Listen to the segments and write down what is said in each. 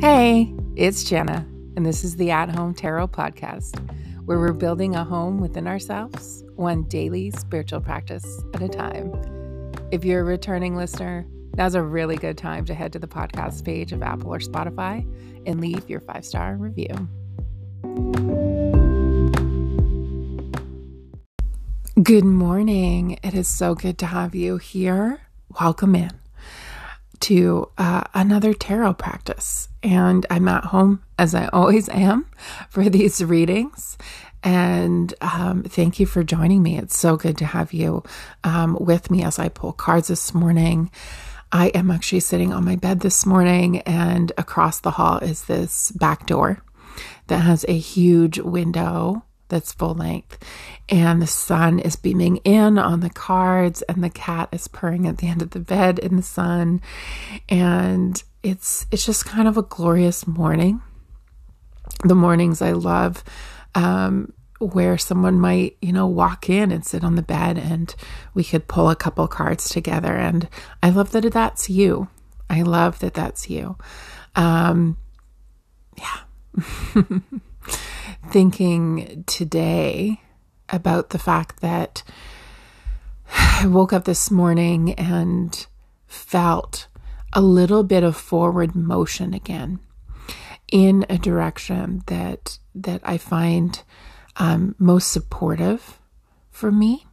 Hey, it's Jenna, and this is the At Home Tarot Podcast, where we're building a home within ourselves, one daily spiritual practice at a time. If you're a returning listener, now's a really good time to head to the podcast page of Apple or Spotify and leave your five star review. Good morning. It is so good to have you here. Welcome in to uh, another tarot practice. And I'm at home, as I always am, for these readings. And um, thank you for joining me. It's so good to have you um, with me as I pull cards this morning. I am actually sitting on my bed this morning, and across the hall is this back door that has a huge window that's full length. And the sun is beaming in on the cards, and the cat is purring at the end of the bed in the sun. And it's it's just kind of a glorious morning. The mornings I love um, where someone might, you know, walk in and sit on the bed and we could pull a couple cards together. And I love that that's you. I love that that's you. Um, yeah. thinking today about the fact that I woke up this morning and felt a little bit of forward motion again in a direction that that I find um, most supportive for me.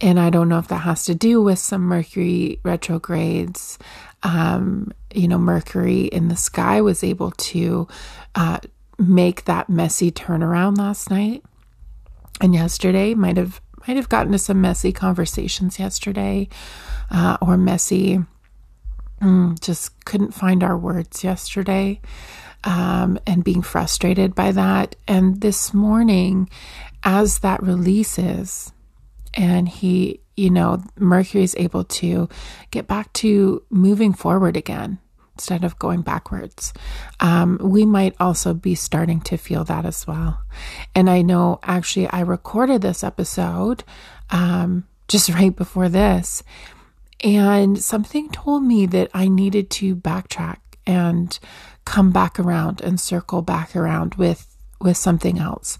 And I don't know if that has to do with some Mercury retrogrades. Um, you know, Mercury in the sky was able to uh, make that messy turnaround last night and yesterday. Might have might have gotten to some messy conversations yesterday, uh, or messy. Mm, just couldn't find our words yesterday, um, and being frustrated by that. And this morning, as that releases, and he, you know, Mercury is able to get back to moving forward again instead of going backwards. Um, we might also be starting to feel that as well. And I know actually I recorded this episode um, just right before this, and something told me that I needed to backtrack and come back around and circle back around with with something else.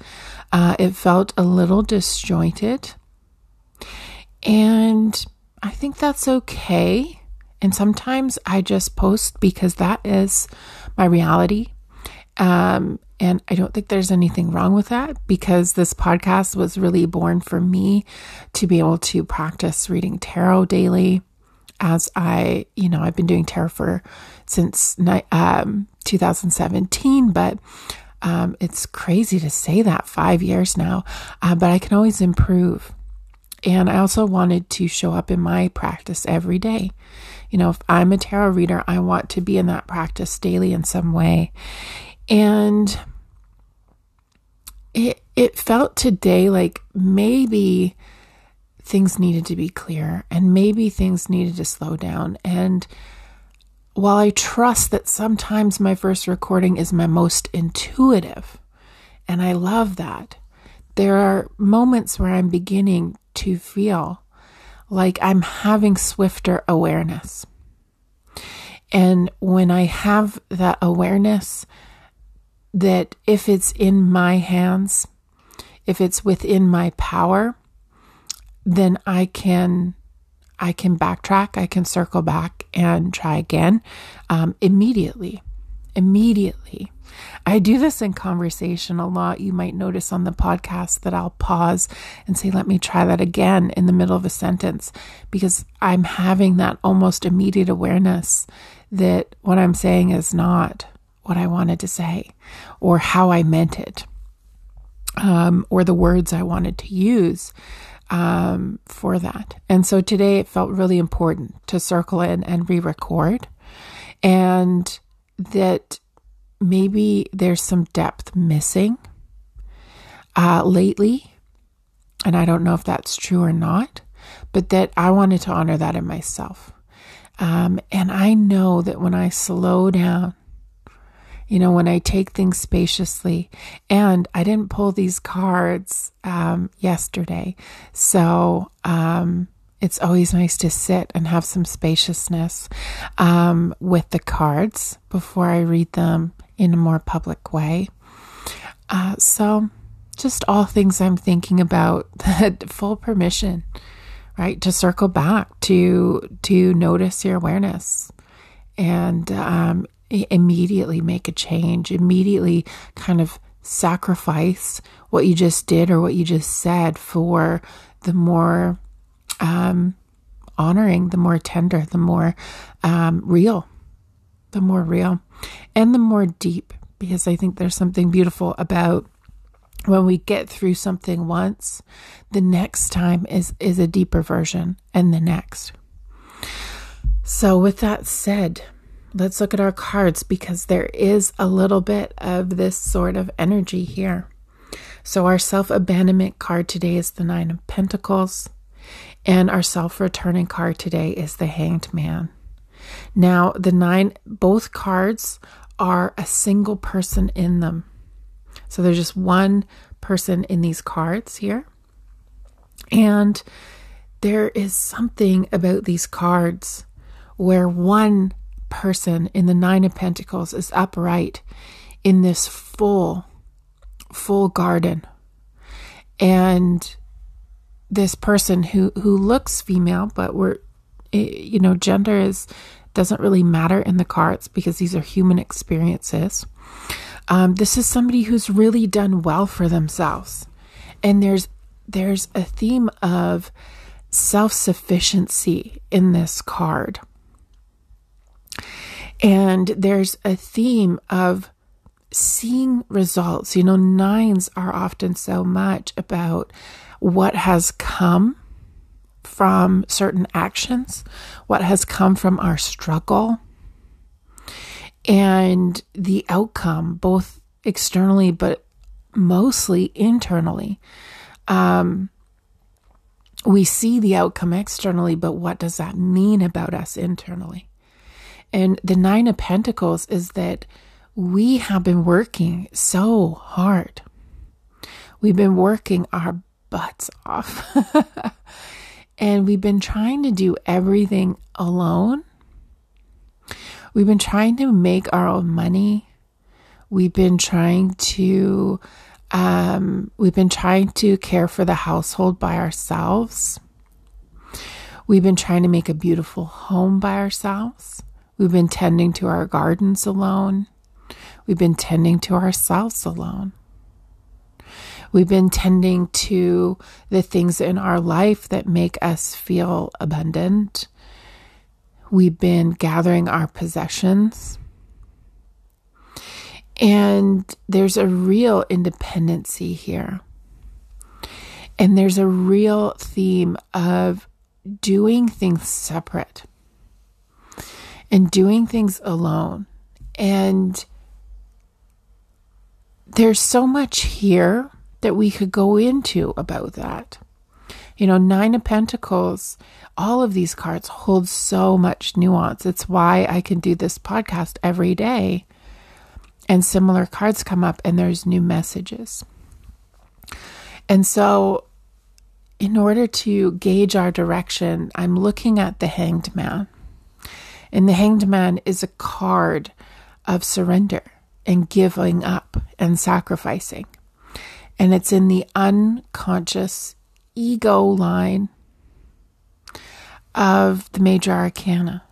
Uh, it felt a little disjointed, and I think that's okay. And sometimes I just post because that is my reality. Um, and I don't think there's anything wrong with that because this podcast was really born for me to be able to practice reading tarot daily. As I, you know, I've been doing tarot for since um, 2017, but um, it's crazy to say that five years now, uh, but I can always improve. And I also wanted to show up in my practice every day. You know, if I'm a tarot reader, I want to be in that practice daily in some way. And it it felt today like maybe things needed to be clear and maybe things needed to slow down and while I trust that sometimes my first recording is my most intuitive and I love that there are moments where I'm beginning to feel like I'm having swifter awareness. And when I have that awareness that if it's in my hands, if it's within my power, then I can I can backtrack, I can circle back and try again um, immediately. Immediately. I do this in conversation a lot. You might notice on the podcast that I'll pause and say, let me try that again in the middle of a sentence because I'm having that almost immediate awareness that what I'm saying is not what I wanted to say or how I meant it um, or the words I wanted to use. Um, for that. And so today it felt really important to circle in and re record, and that maybe there's some depth missing uh, lately. And I don't know if that's true or not, but that I wanted to honor that in myself. Um, and I know that when I slow down, you know, when I take things spaciously, and I didn't pull these cards um, yesterday. So, um, it's always nice to sit and have some spaciousness um, with the cards before I read them in a more public way. Uh, so, just all things I'm thinking about that full permission, right? To circle back to to notice your awareness and um, immediately make a change. Immediately, kind of sacrifice what you just did or what you just said for the more um, honoring, the more tender, the more um, real, the more real, and the more deep. Because I think there's something beautiful about when we get through something once, the next time is is a deeper version, and the next. So, with that said, let's look at our cards because there is a little bit of this sort of energy here. So, our self abandonment card today is the Nine of Pentacles, and our self returning card today is the Hanged Man. Now, the nine, both cards are a single person in them. So, there's just one person in these cards here. And there is something about these cards where one person in the Nine of Pentacles is upright in this full, full garden. And this person who, who looks female, but we're, eh, you know, gender is doesn't really matter in the cards because these are human experiences. Um, this is somebody who's really done well for themselves, and there's there's a theme of self sufficiency in this card. And there's a theme of seeing results. You know, nines are often so much about what has come from certain actions, what has come from our struggle, and the outcome, both externally but mostly internally. Um, we see the outcome externally, but what does that mean about us internally? And the Nine of Pentacles is that we have been working so hard. We've been working our butts off. and we've been trying to do everything alone. We've been trying to make our own money. We've been trying to um, we've been trying to care for the household by ourselves. We've been trying to make a beautiful home by ourselves. We've been tending to our gardens alone. We've been tending to ourselves alone. We've been tending to the things in our life that make us feel abundant. We've been gathering our possessions. And there's a real independency here. And there's a real theme of doing things separate and doing things alone. And there's so much here that we could go into about that. You know, Nine of Pentacles, all of these cards hold so much nuance. It's why I can do this podcast every day and similar cards come up and there's new messages. And so, in order to gauge our direction, I'm looking at the Hanged Man. And the hanged man is a card of surrender and giving up and sacrificing. And it's in the unconscious ego line of the major arcana.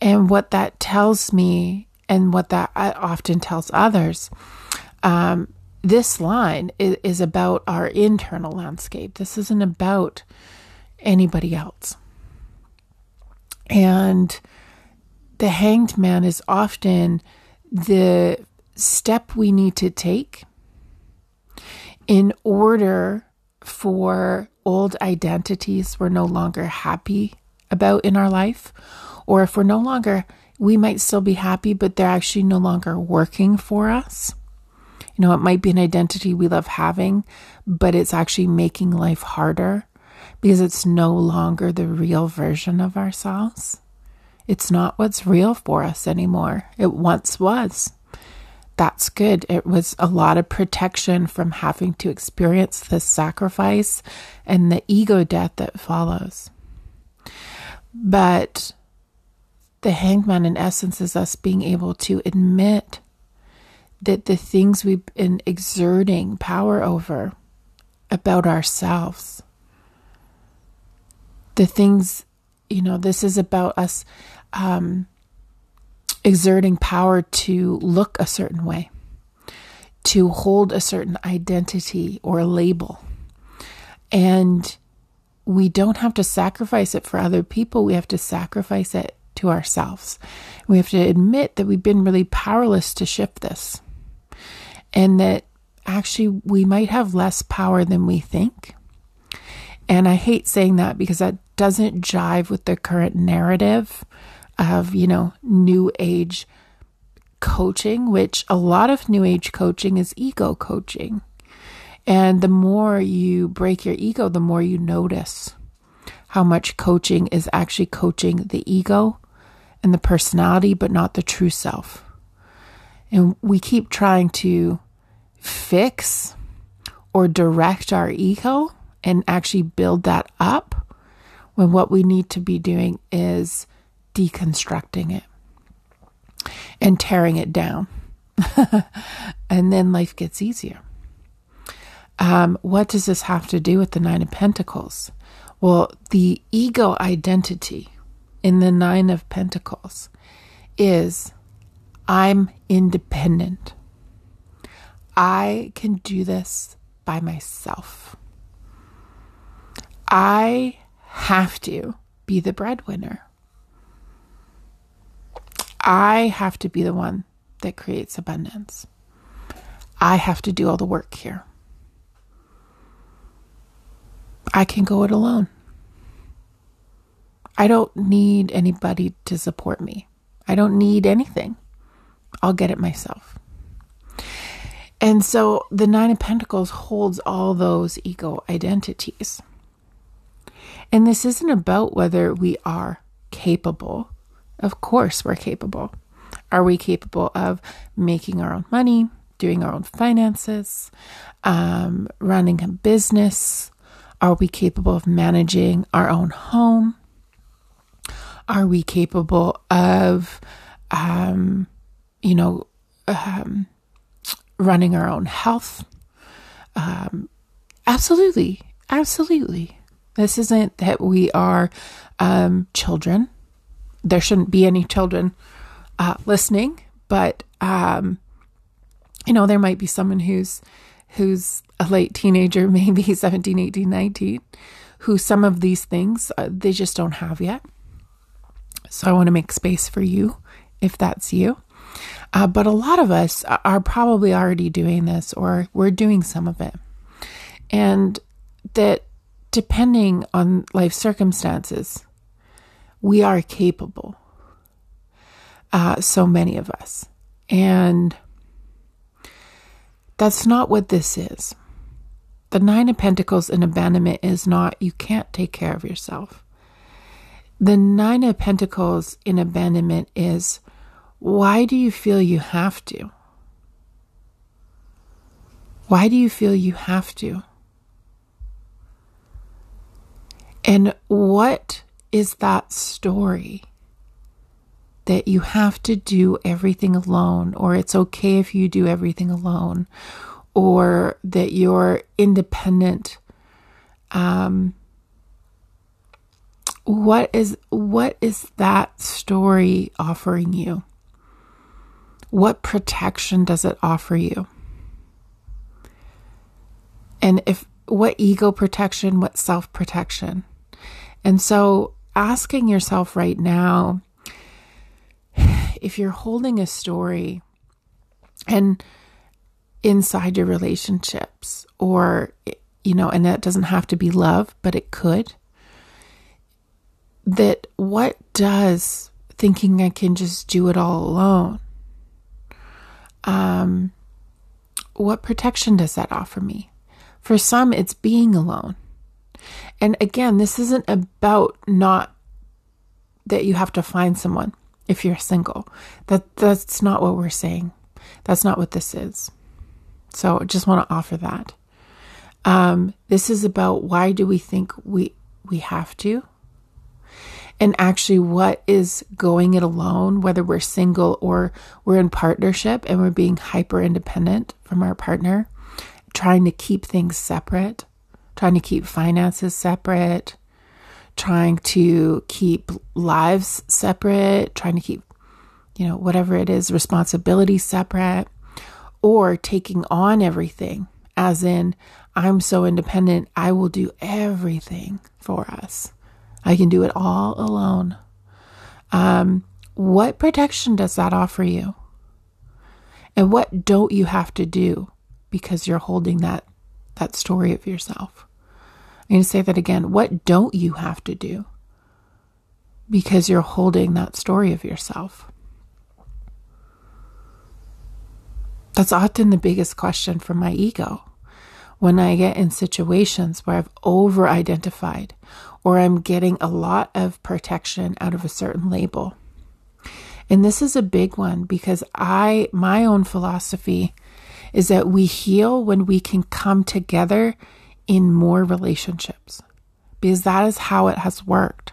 And what that tells me, and what that often tells others, um, this line is, is about our internal landscape. This isn't about anybody else. And the hanged man is often the step we need to take in order for old identities we're no longer happy about in our life, or if we're no longer, we might still be happy, but they're actually no longer working for us. You know, it might be an identity we love having, but it's actually making life harder because it's no longer the real version of ourselves. It's not what's real for us anymore. It once was. That's good. It was a lot of protection from having to experience the sacrifice and the ego death that follows. But the hangman, in essence, is us being able to admit that the things we've been exerting power over about ourselves, the things, you know, this is about us um, exerting power to look a certain way, to hold a certain identity or label. And we don't have to sacrifice it for other people, we have to sacrifice it to ourselves. We have to admit that we've been really powerless to shift this and that actually we might have less power than we think. And I hate saying that because that doesn't jive with the current narrative of, you know, new age coaching, which a lot of new age coaching is ego coaching. And the more you break your ego, the more you notice how much coaching is actually coaching the ego and the personality, but not the true self. And we keep trying to fix or direct our ego and actually build that up when what we need to be doing is deconstructing it and tearing it down. and then life gets easier. Um, what does this have to do with the Nine of Pentacles? Well, the ego identity in the Nine of Pentacles is I'm independent. I can do this by myself. I have to be the breadwinner. I have to be the one that creates abundance. I have to do all the work here. I can go it alone. I don't need anybody to support me. I don't need anything. I'll get it myself. And so the Nine of Pentacles holds all those ego identities. And this isn't about whether we are capable of course, we're capable. Are we capable of making our own money, doing our own finances, um, running a business? Are we capable of managing our own home? Are we capable of, um, you know, um, running our own health? Um, absolutely, absolutely. This isn't that we are um, children there shouldn't be any children uh, listening, but um, you know, there might be someone who's who's a late teenager, maybe 17, 18, 19, who some of these things uh, they just don't have yet. So I want to make space for you if that's you. Uh, but a lot of us are probably already doing this or we're doing some of it. And that depending on life circumstances, we are capable. Uh, so many of us. And that's not what this is. The Nine of Pentacles in abandonment is not, you can't take care of yourself. The Nine of Pentacles in abandonment is, why do you feel you have to? Why do you feel you have to? And what is that story that you have to do everything alone, or it's okay if you do everything alone, or that you're independent. Um, what is what is that story offering you? What protection does it offer you? And if what ego protection, what self protection? And so asking yourself right now if you're holding a story and inside your relationships or you know and that doesn't have to be love but it could that what does thinking i can just do it all alone um what protection does that offer me? For some it's being alone and again, this isn't about not that you have to find someone if you're single. That that's not what we're saying. That's not what this is. So I just want to offer that. Um, this is about why do we think we we have to? And actually what is going it alone, whether we're single or we're in partnership and we're being hyper independent from our partner, trying to keep things separate, trying to keep finances separate, trying to keep lives separate, trying to keep, you know, whatever it is, responsibility separate, or taking on everything, as in, I'm so independent, I will do everything for us. I can do it all alone. Um, what protection does that offer you? And what don't you have to do because you're holding that that story of yourself? I'm going to say that again. What don't you have to do because you're holding that story of yourself? That's often the biggest question from my ego when I get in situations where I've over identified or I'm getting a lot of protection out of a certain label. And this is a big one because I, my own philosophy is that we heal when we can come together in more relationships because that is how it has worked.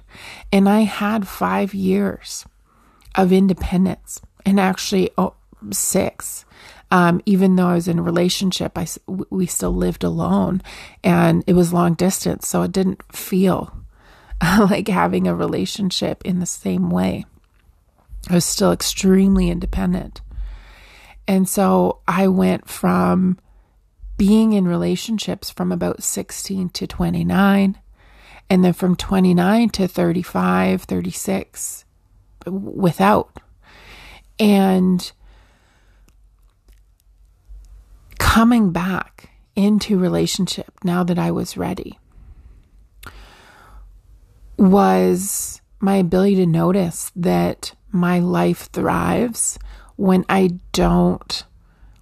And I had five years of independence and actually oh, six. Um, even though I was in a relationship, I, we still lived alone and it was long distance. So it didn't feel like having a relationship in the same way. I was still extremely independent. And so I went from being in relationships from about 16 to 29, and then from 29 to 35, 36 without. And coming back into relationship now that I was ready was my ability to notice that my life thrives when I don't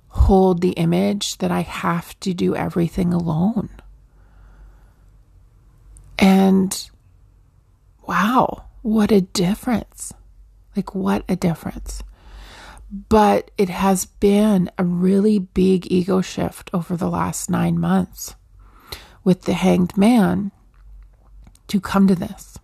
hold the image that I have to do everything alone. And wow, what a difference! Like, what a difference. But it has been a really big ego shift over the last nine months with the hanged man to come to this.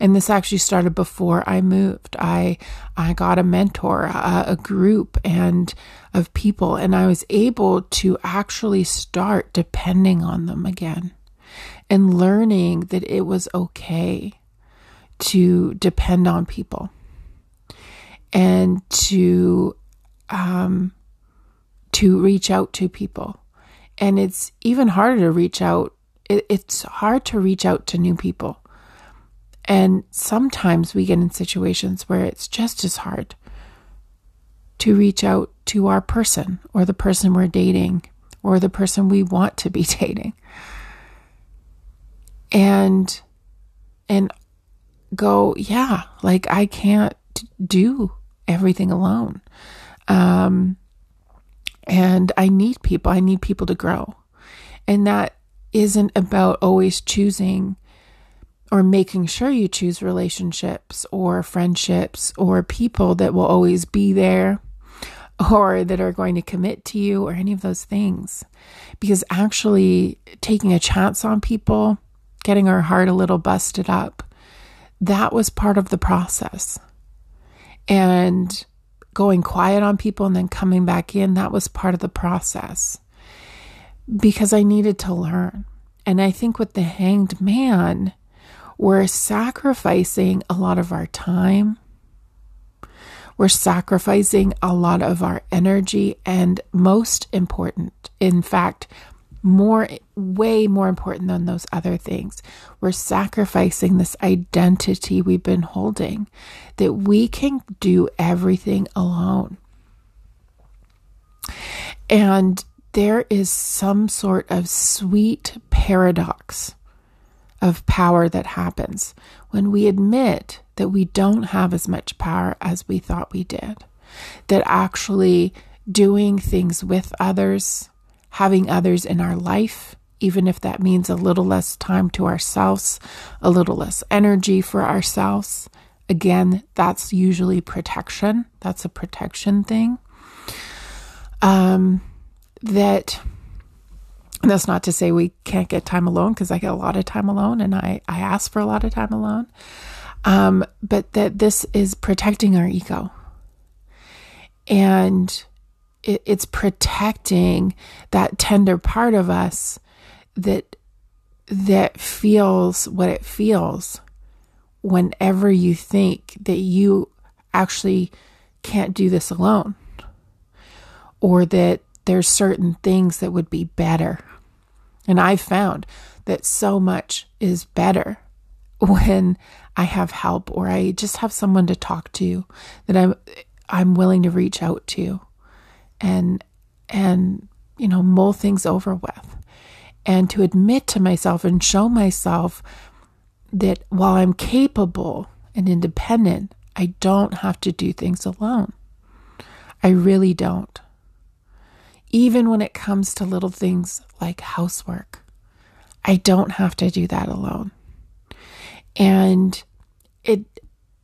And this actually started before I moved. I I got a mentor, a, a group and of people and I was able to actually start depending on them again and learning that it was okay to depend on people and to um to reach out to people. And it's even harder to reach out it, it's hard to reach out to new people. And sometimes we get in situations where it's just as hard to reach out to our person or the person we're dating or the person we want to be dating. And and go, yeah, like I can't do everything alone. Um and I need people. I need people to grow. And that isn't about always choosing or making sure you choose relationships or friendships or people that will always be there or that are going to commit to you or any of those things. Because actually, taking a chance on people, getting our heart a little busted up, that was part of the process. And going quiet on people and then coming back in, that was part of the process because I needed to learn. And I think with the hanged man, we're sacrificing a lot of our time. We're sacrificing a lot of our energy. And most important, in fact, more, way more important than those other things, we're sacrificing this identity we've been holding that we can do everything alone. And there is some sort of sweet paradox of power that happens when we admit that we don't have as much power as we thought we did. That actually doing things with others, having others in our life, even if that means a little less time to ourselves, a little less energy for ourselves, again, that's usually protection. That's a protection thing. Um, that that's not to say we can't get time alone because I get a lot of time alone and I, I ask for a lot of time alone. Um, but that this is protecting our ego. And it, it's protecting that tender part of us that that feels what it feels whenever you think that you actually can't do this alone or that there's certain things that would be better. And I've found that so much is better when I have help or I just have someone to talk to that I'm I'm willing to reach out to and and you know mull things over with and to admit to myself and show myself that while I'm capable and independent, I don't have to do things alone. I really don't. Even when it comes to little things like housework, I don't have to do that alone. And it,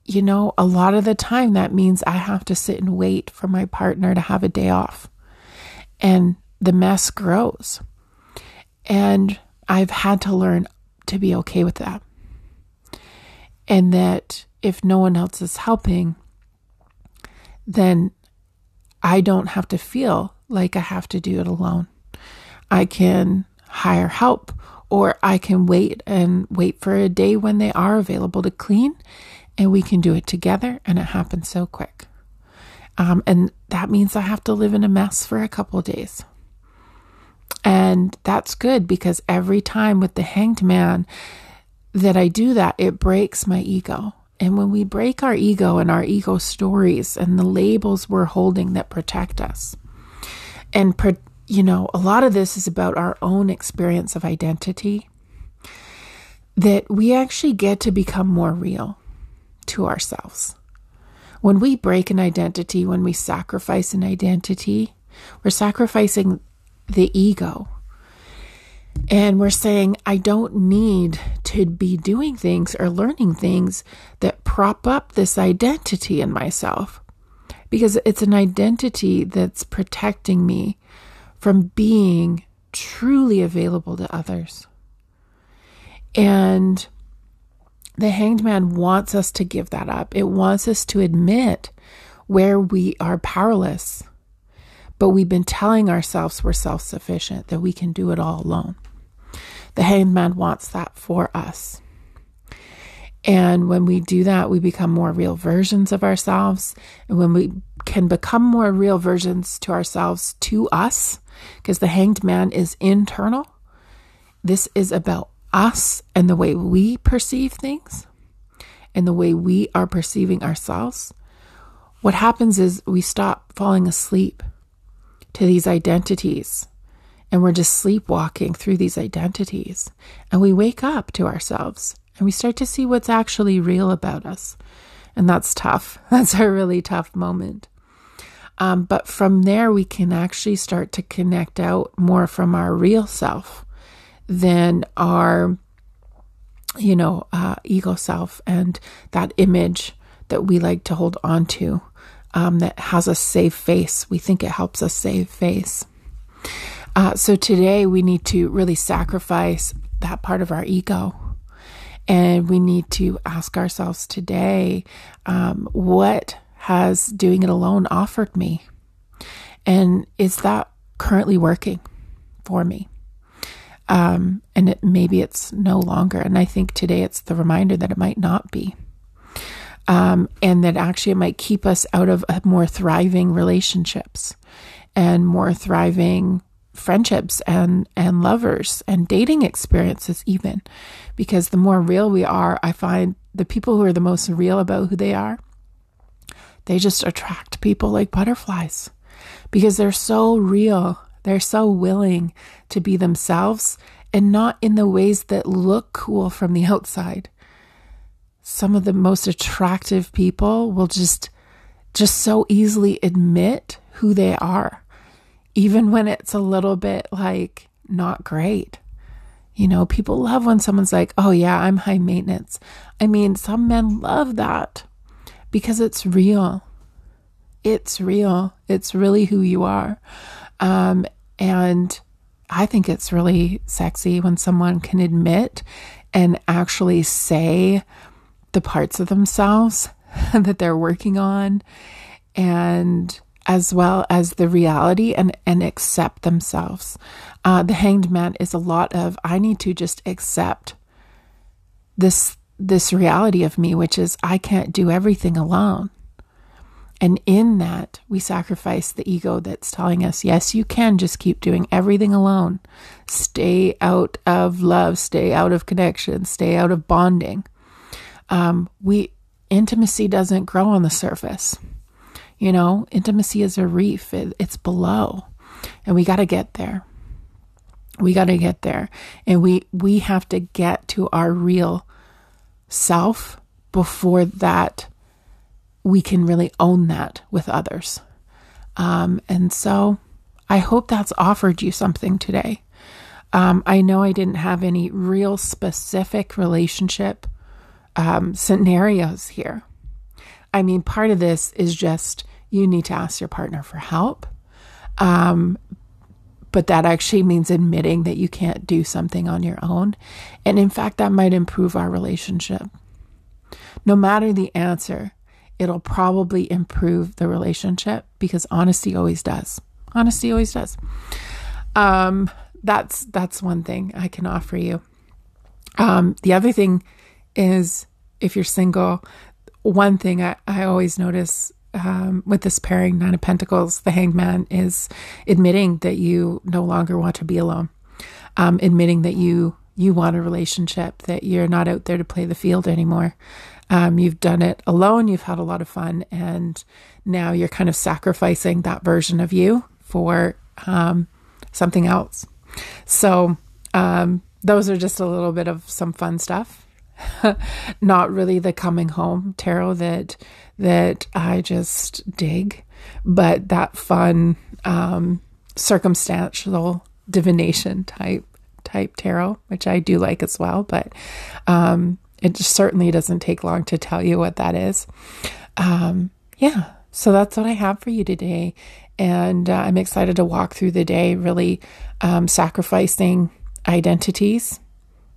you know, a lot of the time that means I have to sit and wait for my partner to have a day off. And the mess grows. And I've had to learn to be okay with that. And that if no one else is helping, then I don't have to feel like I have to do it alone. I can hire help or I can wait and wait for a day when they are available to clean and we can do it together and it happens so quick. Um, and that means I have to live in a mess for a couple days. And that's good because every time with the hanged man that I do that, it breaks my ego. And when we break our ego and our ego stories and the labels we're holding that protect us, and, you know, a lot of this is about our own experience of identity, that we actually get to become more real to ourselves. When we break an identity, when we sacrifice an identity, we're sacrificing the ego. And we're saying, I don't need to be doing things or learning things that prop up this identity in myself because it's an identity that's protecting me from being truly available to others. And the hanged man wants us to give that up. It wants us to admit where we are powerless but we've been telling ourselves we're self sufficient, that we can do it all alone. The hanged man wants that for us. And when we do that, we become more real versions of ourselves. And when we can become more real versions to ourselves, to us, because the hanged man is internal, this is about us and the way we perceive things and the way we are perceiving ourselves. What happens is we stop falling asleep to these identities. And we're just sleepwalking through these identities. And we wake up to ourselves and we start to see what's actually real about us. And that's tough. That's a really tough moment. Um, but from there, we can actually start to connect out more from our real self than our, you know, uh, ego self and that image that we like to hold on to um, that has a safe face. We think it helps us save face. Uh, so today we need to really sacrifice that part of our ego. And we need to ask ourselves today um, what has doing it alone offered me? And is that currently working for me? Um, and it, maybe it's no longer. And I think today it's the reminder that it might not be um, and that actually it might keep us out of more thriving relationships and more thriving friendships and and lovers and dating experiences even. Because the more real we are i find the people who are the most real about who they are they just attract people like butterflies. Because they're so real they're so willing to be themselves and not in the ways that look cool from the outside. Some of the most attractive people will just just so easily admit who they are even when it's a little bit like not great you know people love when someone's like oh yeah i'm high maintenance i mean some men love that because it's real it's real. It's really who you are. Um, and I think it's really sexy when someone can admit and actually say the parts of themselves that they're working on and as well as the reality and, and accept themselves. Uh, the hanged man is a lot of I need to just accept this this reality of me, which is I can't do everything alone. And in that, we sacrifice the ego that's telling us, yes, you can just keep doing everything alone. Stay out of love, stay out of connection, stay out of bonding. Um, we intimacy doesn't grow on the surface. You know, intimacy is a reef, it, it's below, and we got to get there. We got to get there, and we we have to get to our real self before that we can really own that with others. Um, and so I hope that's offered you something today. Um, I know I didn't have any real specific relationship um, scenarios here. I mean, part of this is just you need to ask your partner for help. Um, but that actually means admitting that you can't do something on your own. And in fact, that might improve our relationship. No matter the answer, it'll probably improve the relationship because honesty always does. Honesty always does. Um, that's that's one thing I can offer you. Um, the other thing is if you're single, one thing I, I always notice um, with this pairing, Nine of Pentacles, the Hanged Man, is admitting that you no longer want to be alone, um, admitting that you you want a relationship, that you're not out there to play the field anymore, um, you've done it alone, you've had a lot of fun, and now you're kind of sacrificing that version of you for um, something else. So, um, those are just a little bit of some fun stuff. Not really the coming home tarot that that I just dig, but that fun um, circumstantial divination type type tarot, which I do like as well. But um, it certainly doesn't take long to tell you what that is. Um, yeah, so that's what I have for you today. And uh, I'm excited to walk through the day really um, sacrificing identities.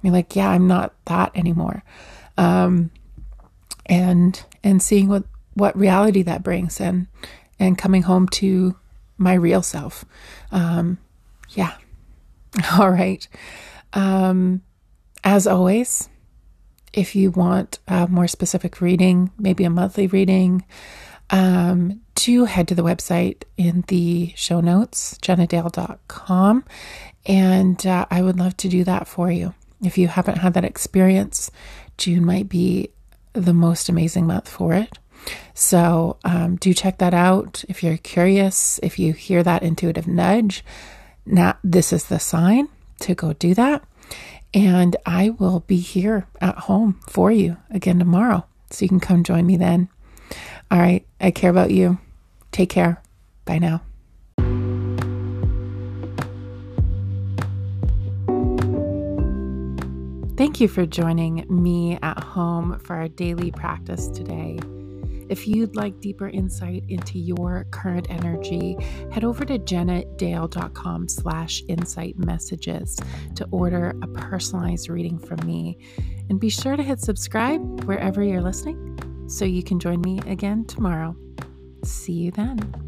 You're like, yeah, I'm not that anymore. Um, and and seeing what what reality that brings and and coming home to my real self. Um, yeah. All right. Um, as always, if you want a more specific reading, maybe a monthly reading, um, do head to the website in the show notes, jennadayle.com. And uh, I would love to do that for you. If you haven't had that experience, June might be the most amazing month for it. So um, do check that out. If you're curious, if you hear that intuitive nudge, now this is the sign to go do that. And I will be here at home for you again tomorrow. So you can come join me then. All right. I care about you. Take care. Bye now. Thank you for joining me at home for our daily practice today. If you'd like deeper insight into your current energy, head over to jennadayle.com slash insight messages to order a personalized reading from me. And be sure to hit subscribe wherever you're listening so you can join me again tomorrow. See you then.